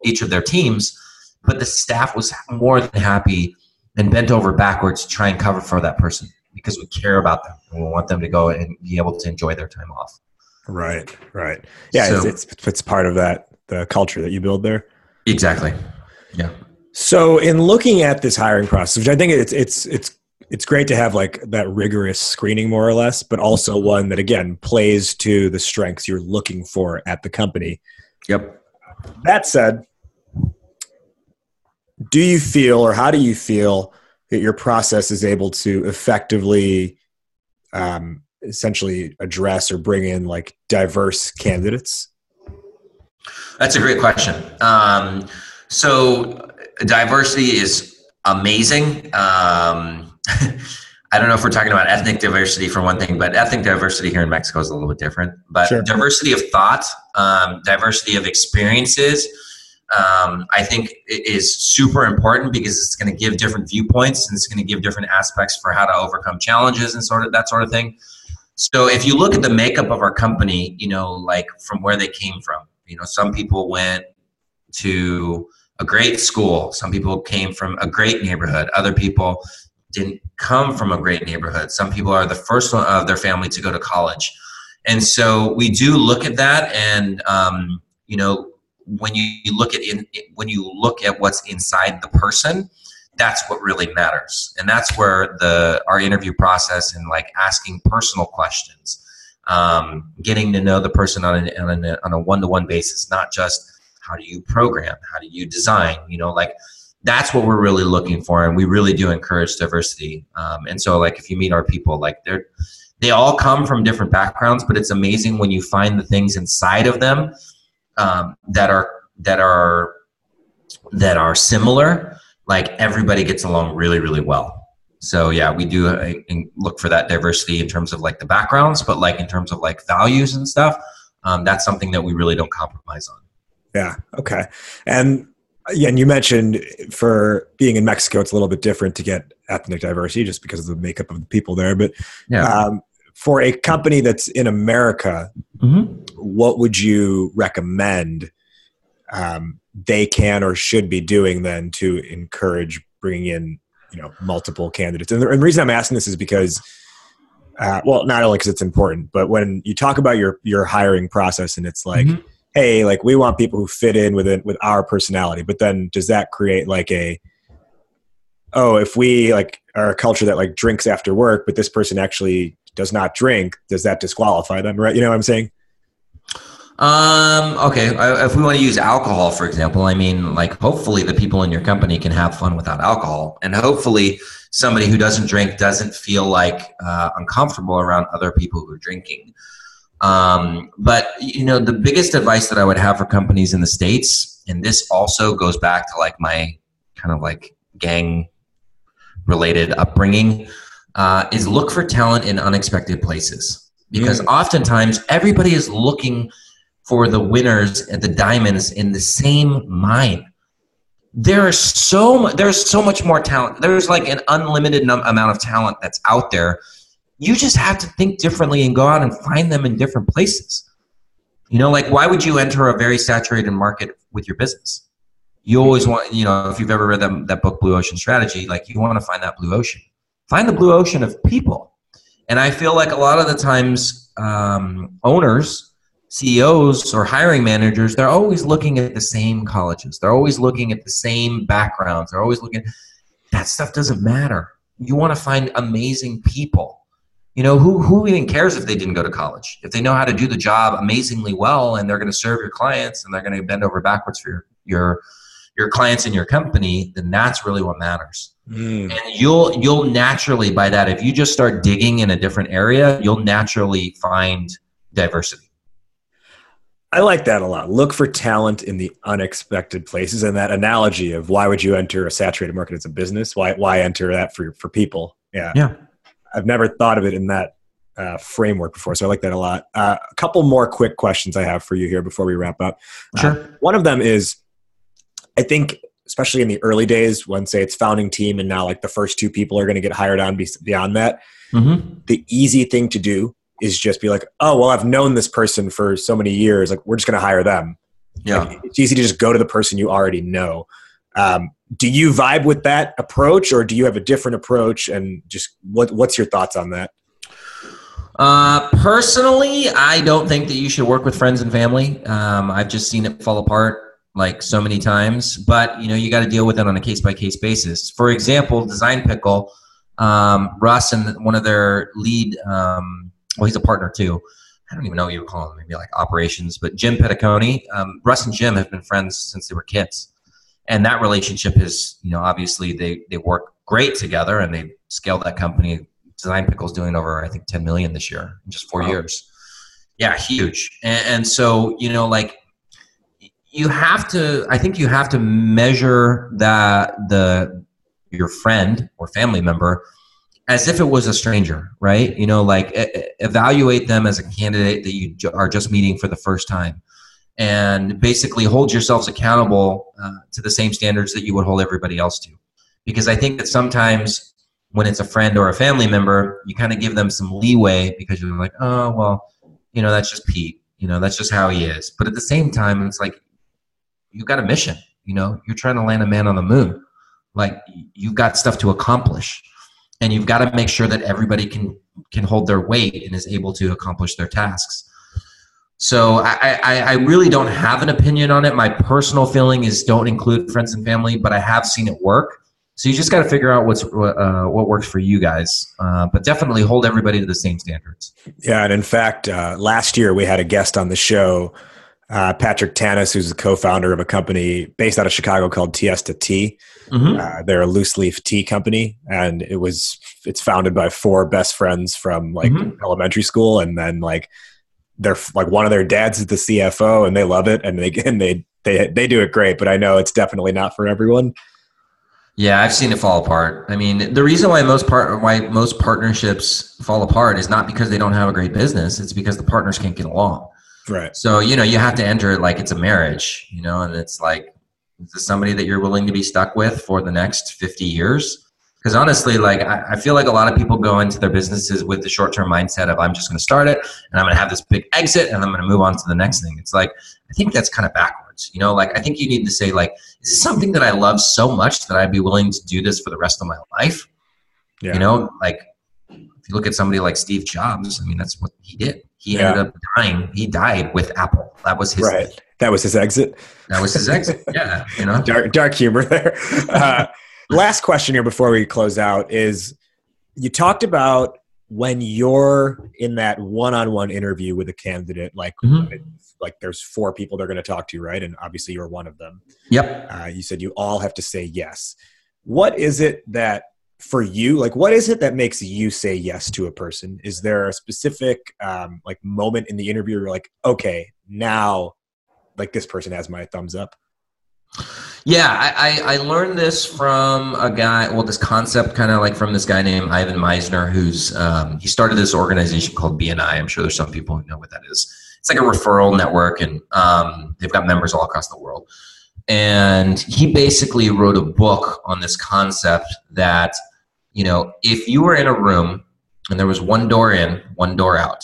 each of their teams, but the staff was more than happy and bent over backwards to try and cover for that person because we care about them and we want them to go and be able to enjoy their time off. Right, right. Yeah, so, it's, it's, it's part of that the culture that you build there. Exactly. Yeah. So, in looking at this hiring process, which I think it's it's it's it's great to have like that rigorous screening more or less, but also one that again plays to the strengths you're looking for at the company. Yep. That said, do you feel or how do you feel that your process is able to effectively um, essentially address or bring in like diverse candidates? That's a great question. Um, so diversity is amazing. Um, I don't know if we're talking about ethnic diversity for one thing, but ethnic diversity here in Mexico is a little bit different. But sure. diversity of thought, um, diversity of experiences, um, I think is super important because it's going to give different viewpoints and it's going to give different aspects for how to overcome challenges and sort of that sort of thing. So if you look at the makeup of our company, you know, like from where they came from, you know, some people went to a great school, some people came from a great neighborhood, other people didn't come from a great neighborhood. Some people are the first one of their family to go to college. And so we do look at that and um, you know, when you look at in, when you look at what's inside the person, that's what really matters and that's where the our interview process and like asking personal questions um, getting to know the person on, a, on, a, on a one-to-one basis not just how do you program how do you design you know like that's what we're really looking for and we really do encourage diversity. Um, and so like if you meet our people like they're they all come from different backgrounds but it's amazing when you find the things inside of them um, that are that are that are similar like everybody gets along really really well. So yeah we do uh, look for that diversity in terms of like the backgrounds but like in terms of like values and stuff um, that's something that we really don't compromise on. Yeah okay. And Yeah, and you mentioned for being in Mexico, it's a little bit different to get ethnic diversity just because of the makeup of the people there. But yeah. um, for a company that's in America, mm-hmm. what would you recommend um, they can or should be doing then to encourage bringing in you know multiple candidates? And the, and the reason I'm asking this is because. Uh, well, not only because it's important, but when you talk about your your hiring process, and it's like, mm-hmm hey, like we want people who fit in with it with our personality. But then does that create like a oh, if we like are a culture that like drinks after work, but this person actually does not drink, does that disqualify them? Right? You know what I'm saying? Um, okay. If we want to use alcohol, for example, I mean, like, hopefully the people in your company can have fun without alcohol. And hopefully somebody who doesn't drink doesn't feel like uh, uncomfortable around other people who are drinking. Um, but you know, the biggest advice that I would have for companies in the states, and this also goes back to like my kind of like gang related upbringing, uh, is look for talent in unexpected places because mm. oftentimes everybody is looking for the winners and the diamonds in the same mine. There is so there's so much more talent. There's like an unlimited num- amount of talent that's out there you just have to think differently and go out and find them in different places. You know, like why would you enter a very saturated market with your business? You always want, you know, if you've ever read that, that book, Blue Ocean Strategy, like you want to find that blue ocean. Find the blue ocean of people. And I feel like a lot of the times, um, owners, CEOs, or hiring managers, they're always looking at the same colleges. They're always looking at the same backgrounds. They're always looking. That stuff doesn't matter. You want to find amazing people you know, who, who even cares if they didn't go to college? If they know how to do the job amazingly well and they're going to serve your clients and they're going to bend over backwards for your, your, your clients and your company, then that's really what matters. Mm. And you'll you'll naturally by that, if you just start digging in a different area, you'll naturally find diversity. I like that a lot. Look for talent in the unexpected places, and that analogy of why would you enter a saturated market as a business? Why why enter that for for people? Yeah, yeah. I've never thought of it in that uh, framework before, so I like that a lot. Uh, a couple more quick questions I have for you here before we wrap up. Uh, sure. Uh, one of them is, I think, especially in the early days, when say it's founding team, and now like the first two people are going to get hired on beyond that. Mm-hmm. The easy thing to do is just be like, oh well, I've known this person for so many years, like we're just going to hire them. Yeah, like, it's easy to just go to the person you already know. Um, do you vibe with that approach or do you have a different approach? And just what what's your thoughts on that? Uh, personally i don't think that you should work with friends and family. Um, i've just seen it fall apart like so many times. But you know you got to deal with it on a case by case basis. For example design pickle um, russ and one of their lead um, well he's a partner too. I don't even know what you would call him, maybe like operations, but Jim Petticone, um, Russ and Jim have been friends since they were kids and that relationship is you know obviously they they work great together and they scaled that company. Design pickles doing over i think 10 million this year in just four wow. years. Yeah huge. And, and, so you know like you have to i think you have to measure that the your friend or family member as if it was a stranger right? You know like evaluate them as a candidate that you are just meeting for the first time and basically hold yourselves accountable uh, to the same standards that you would hold everybody else to. Because I think that sometimes when it's a friend or a family member, you kind of give them some leeway because you're like, oh, well, you know, that's just Pete. You know, that's just how he is. But at the same time, it's like you've got a mission. You know, you're trying to land a man on the moon. Like you've got stuff to accomplish, and you've got to make sure that everybody can can hold their weight and is able to accomplish their tasks. So I, I, I, really don't have an opinion on it. My personal feeling is don't include friends and family, but I have seen it work. So you just got to figure out what's uh, what works for you guys, uh, but definitely hold everybody to the same standards. Yeah, and in fact, uh, last year we had a guest on the show, uh, Patrick Tannous, who's the co-founder of a company based out of Chicago called Tiesta Tea. Mm-hmm. Uh, they're a loose leaf tea company, and it was it's founded by four best friends from like mm-hmm. elementary school, and then like they're like one of their dads is the CFO and they love it and they and they they they do it great. But I know it's definitely not for everyone. Yeah, I've seen it fall apart. I mean, the reason why most part why most partnerships fall apart is not because they don't have a great business. It's because the partners can't get along. Right. So you know you have to enter it like it's a marriage, you know, and it's like Is this somebody that you're willing to be stuck with for the next 50 years? Because honestly, like I, I, feel like a lot of people go into their businesses with the short-term mindset of I'm just going to start it and I'm going to have this big exit and I'm going to move on to the next thing. It's like I think that's kind of backwards. You know, like I think you need to say like, is this something that I love so much that I'd be willing to do this for the rest of my life? Yeah. You know, like if you look at somebody like Steve Jobs, I mean, that's what he did. He yeah. ended up dying. He died with Apple. That was his right. That was his exit. That was his exit. yeah, you know, dark dark humor there. Uh, last question here before we close out is: you talked about when you're in that one-on-one interview with a candidate, like mm-hmm. like there's four people they're going to talk to, right? And obviously you're one of them. Yep. Uh, you said you all have to say yes. What is it that for you like what is it that makes you say yes to a person is there a specific um, like moment in the interview where you're like okay now like this person has my thumbs up yeah i i, I learned this from a guy well this concept kind of like from this guy named Ivan Misner, who's um, he started this organization called bni i'm sure there's some people who know what that is. It's like a referral network and um, they've got members all across the world. And he basically wrote a book on this concept that you know if you were in a room and there was one door in one door out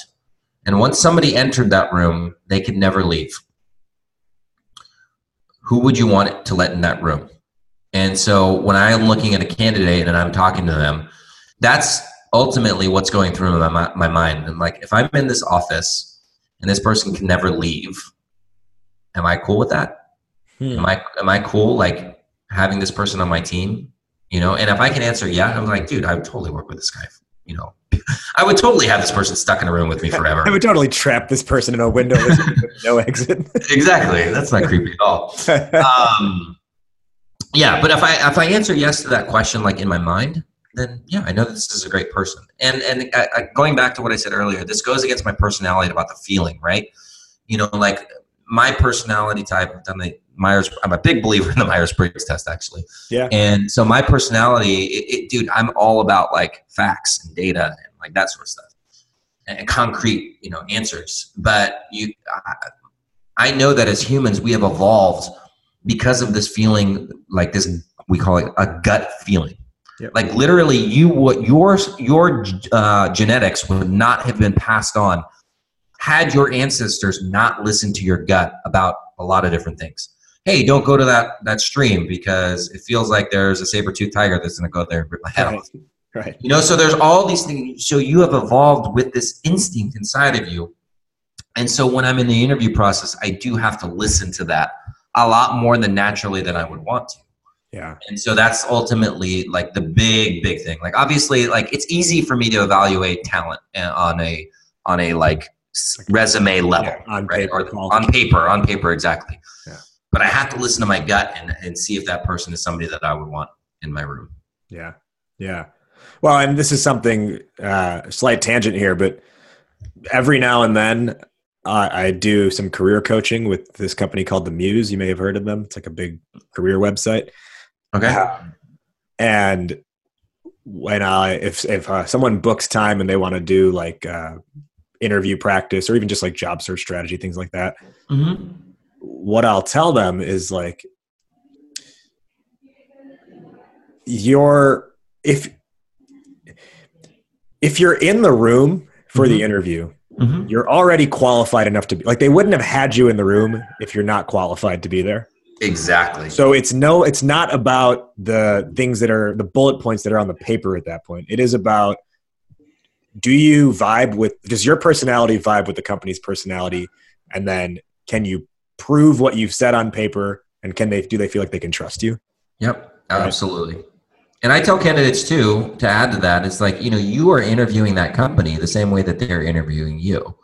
and once somebody entered that room they could never leave who would you want to let in that room and so when i'm looking at a candidate and i'm talking to them that's ultimately what's going through my, my mind and like if i'm in this office and this person can never leave am i cool with that Hmm. Am I am I cool like having this person on my team? You know, and if I can answer yeah, I'm like, dude, I would totally work with this guy. You know, I would totally have this person stuck in a room with me forever. I would totally trap this person in a window with no exit. exactly. That's not creepy at all. Um, yeah, but if I if I answer yes to that question, like in my mind, then yeah, I know this is a great person. And and I, I, going back to what I said earlier, this goes against my personality about the feeling, right? You know, like my personality type. I've done the Myers. I'm a big believer in the Myers Briggs test, actually. Yeah. And so my personality, it, it, dude, I'm all about like facts and data and like that sort of stuff, and concrete, you know, answers. But you, I, I know that as humans, we have evolved because of this feeling, like this, we call it a gut feeling. Yep. Like literally, you would your your uh, genetics would not have been passed on had your ancestors not listened to your gut about a lot of different things hey, don't go to that that stream because it feels like there's a saber tooth tiger that's going to go there and rip my head right. off. Right. You know, so there's all these things. So you have evolved with this instinct inside of you. And so when I'm in the interview process, I do have to listen to that a lot more than naturally than I would want to. Yeah. And so that's ultimately like the big, big thing. Like obviously, like it's easy for me to evaluate talent uh, on a on a like resume level, yeah, on right? Paper, or on paper, on paper, exactly. Yeah but I have to listen to my gut and, and see if that person is somebody that I would want in my room. Yeah. Yeah. Well, and this is something, uh, slight tangent here, but every now and then uh, I do some career coaching with this company called The Muse. You may have heard of them. It's like a big career website. Okay. Uh, and when I, if, if uh, someone books time and they want to do like uh, interview practice or even just like job search strategy, things like that, mm-hmm. What I'll tell them is like you're if if you're in the room for mm-hmm. the interview mm-hmm. you're already qualified enough to be like they wouldn't have had you in the room if you're not qualified to be there. Exactly. So it's no it's not about the things that are the bullet points that are on the paper at that point. It is about do you vibe with does your personality vibe with the company's personality? And then can you prove what you've said on paper? And can they do they feel like they can trust you? Yep absolutely. Right? and i tell candidates too to add to that it's like you know you are interviewing that company the same way that they're interviewing you.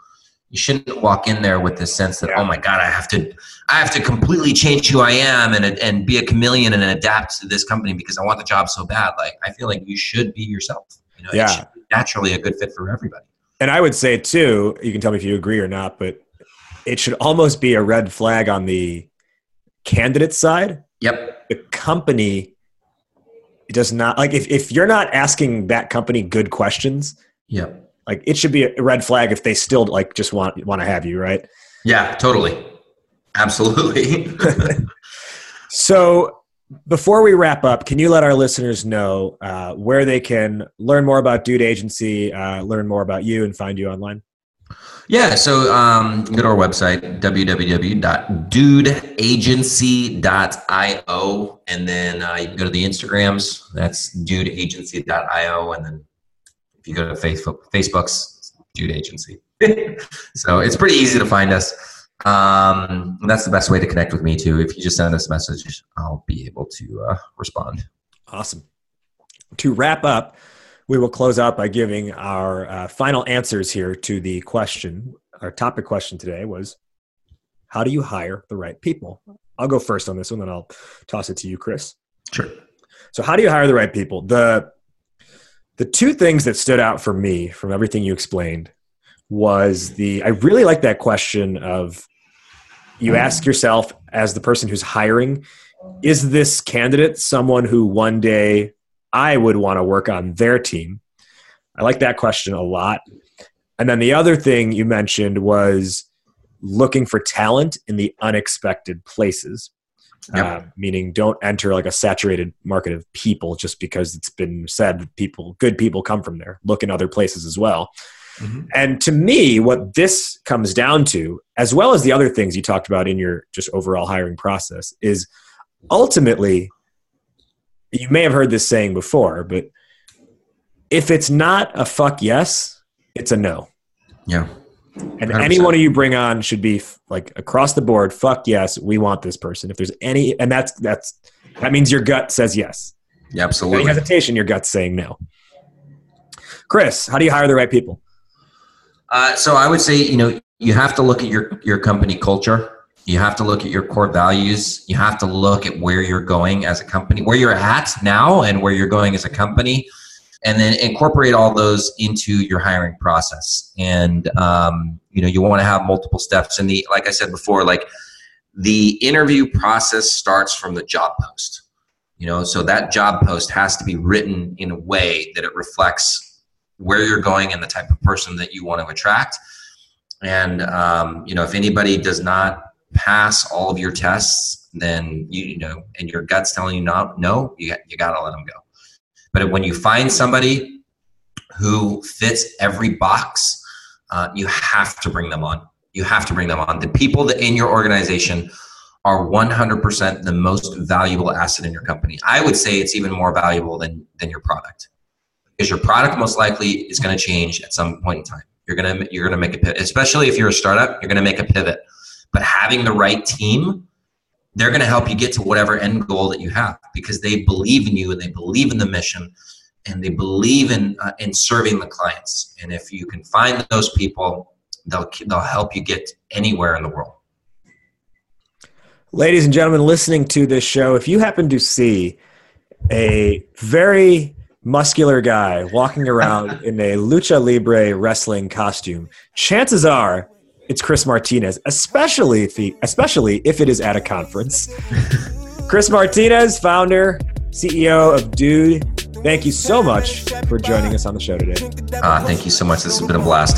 You shouldn't walk in there with this sense that yeah. oh my god i have to i have to completely change who i am and and be a chameleon and adapt to this company because i want the job so bad. Like i feel like you should be yourself you know yeah naturally a good fit for everybody and i would say too you can tell me if you agree or not but it should almost be a red flag on the candidate side. Yep. The company does not like if, if you're not asking that company good questions. Yep. Like it should be a red flag if they still like just want want to have you, right? Yeah, totally. Absolutely. So before we wrap up, can you let our listeners know uh, where they can learn more about Dude Agency, uh, learn more about you, and find you online? Yeah, so um, go to our website, www.dudeagency.io, and then uh, you can go to the Instagrams. That's dudeagency.io, and then if you go to Facebook, Facebook's Dude Agency. so it's pretty easy to find us. Um, that's the best way to connect with me too. If you just send us a message, I'll be able to uh, respond. Awesome. To wrap up, we will close out by giving our uh, final answers here to the question. Our topic question today was How do you hire the right people? I'll go first on this one, then I'll toss it to you, Chris. Sure. So, how do you hire the right people? The the two things that stood out for me from everything you explained was the I really like that question of you ask yourself as the person who's hiring, is this candidate someone who one day I would want to work on their team? I like that question a lot. And then the other thing you mentioned was looking for talent in the unexpected places. Yep. Uh, meaning don't enter like a saturated market of people just because it's been said that people good people come from there look in other places as well Mm-hmm. And to me, what this comes down to, as well as the other things you talked about in your just overall hiring process, is ultimately, you may have heard this saying before, but if it's not a fuck yes, it's a no. Yeah. And 100%. anyone you bring on should be like across the board, fuck yes, we want this person. If there's any, and that's, that's, that means your gut says yes. Yeah, absolutely. Any hesitation, your gut's saying no. Chris, how do you hire the right people? Uh, so I would say, you know, you have to look at your your company culture. You have to look at your core values. You have to look at where you're going as a company, where you're at now, and where you're going as a company, and then incorporate all those into your hiring process. And um, you know, you want to have multiple steps. And the like I said before, like the interview process starts from the job post. You know, so that job post has to be written in a way that it reflects where you're going and the type of person that you want to attract. And um, you know, if anybody does not pass all of your tests, then you, you know, and your gut's telling you not, no, you you got to let them go. But when you find somebody who fits every box, uh, you have to bring them on. You have to bring them on. The people that in your organization are 100% the most valuable asset in your company. I would say it's even more valuable than than your product because your product most likely is going to change at some point in time. You're gonna you're gonna make a pivot, especially if you're a startup. You're gonna make a pivot, but having the right team, they're gonna help you get to whatever end goal that you have because they believe in you and they believe in the mission and they believe in uh, in serving the clients. And if you can find those people, they'll they'll help you get anywhere in the world. Ladies and gentlemen, listening to this show, if you happen to see a very muscular guy walking around in a lucha libre wrestling costume, chances are it's Chris Martinez, especially if he, especially if it is at a conference. Chris Martinez, founder, CEO of Dude Thank you so much for joining us on the show today. Uh, thank you so much. This has been a blast.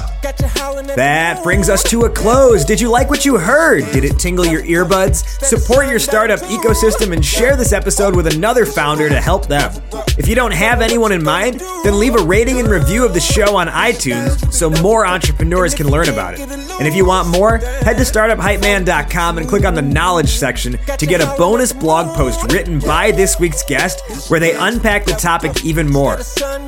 That brings us to a close. Did you like what you heard? Did it tingle your earbuds? Support your startup ecosystem and share this episode with another founder to help them. If you don't have anyone in mind, then leave a rating and review of the show on iTunes so more entrepreneurs can learn about it. And if you want more, head to startuphypeman.com and click on the knowledge section to get a bonus blog post written by this week's guest where they unpack the topic even more.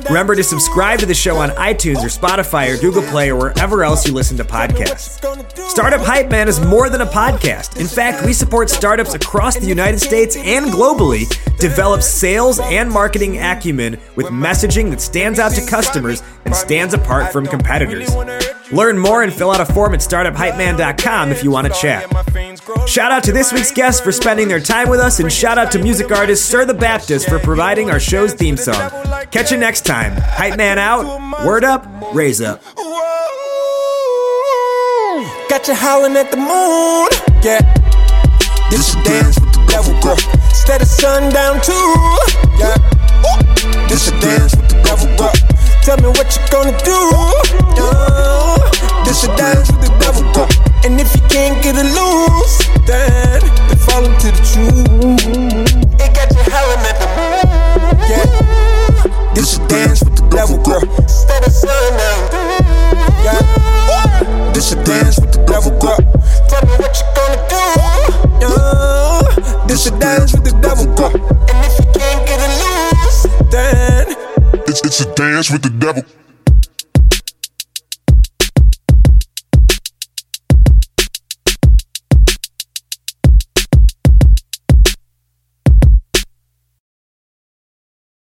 Remember to subscribe to the show on iTunes or Spotify or Google Play or wherever else you listen to podcasts. Startup Hype Man is more than a podcast. In fact, we support startups across the United States and globally develop sales and marketing acumen with messaging that stands out to customers and stands apart from competitors. Learn more and fill out a form at startuphypeman.com if you want to chat. Shout out to this week's guests for spending their time with us, and shout out to music artist Sir the Baptist for providing our show's theme song. Catch you next time. Hype Man out, word up, raise up. Got you howling at the moon, yeah. This a dance with the devil, girl. Instead of sundown too, yeah. This a dance with the devil, girl. Tell me what you gonna do. Yeah. This a dance with the devil, girl. And if you can't get it loose, then, then call him to the truth. It got you howling at the moon. Yeah. This a dance with the devil, girl. Instead of sundown. Yeah. This a dance with the devil, girl. Tell me what you gonna do. Yeah. This a dance with the devil, girl. And if you can't get it loose, then it's, it's a dance with the devil.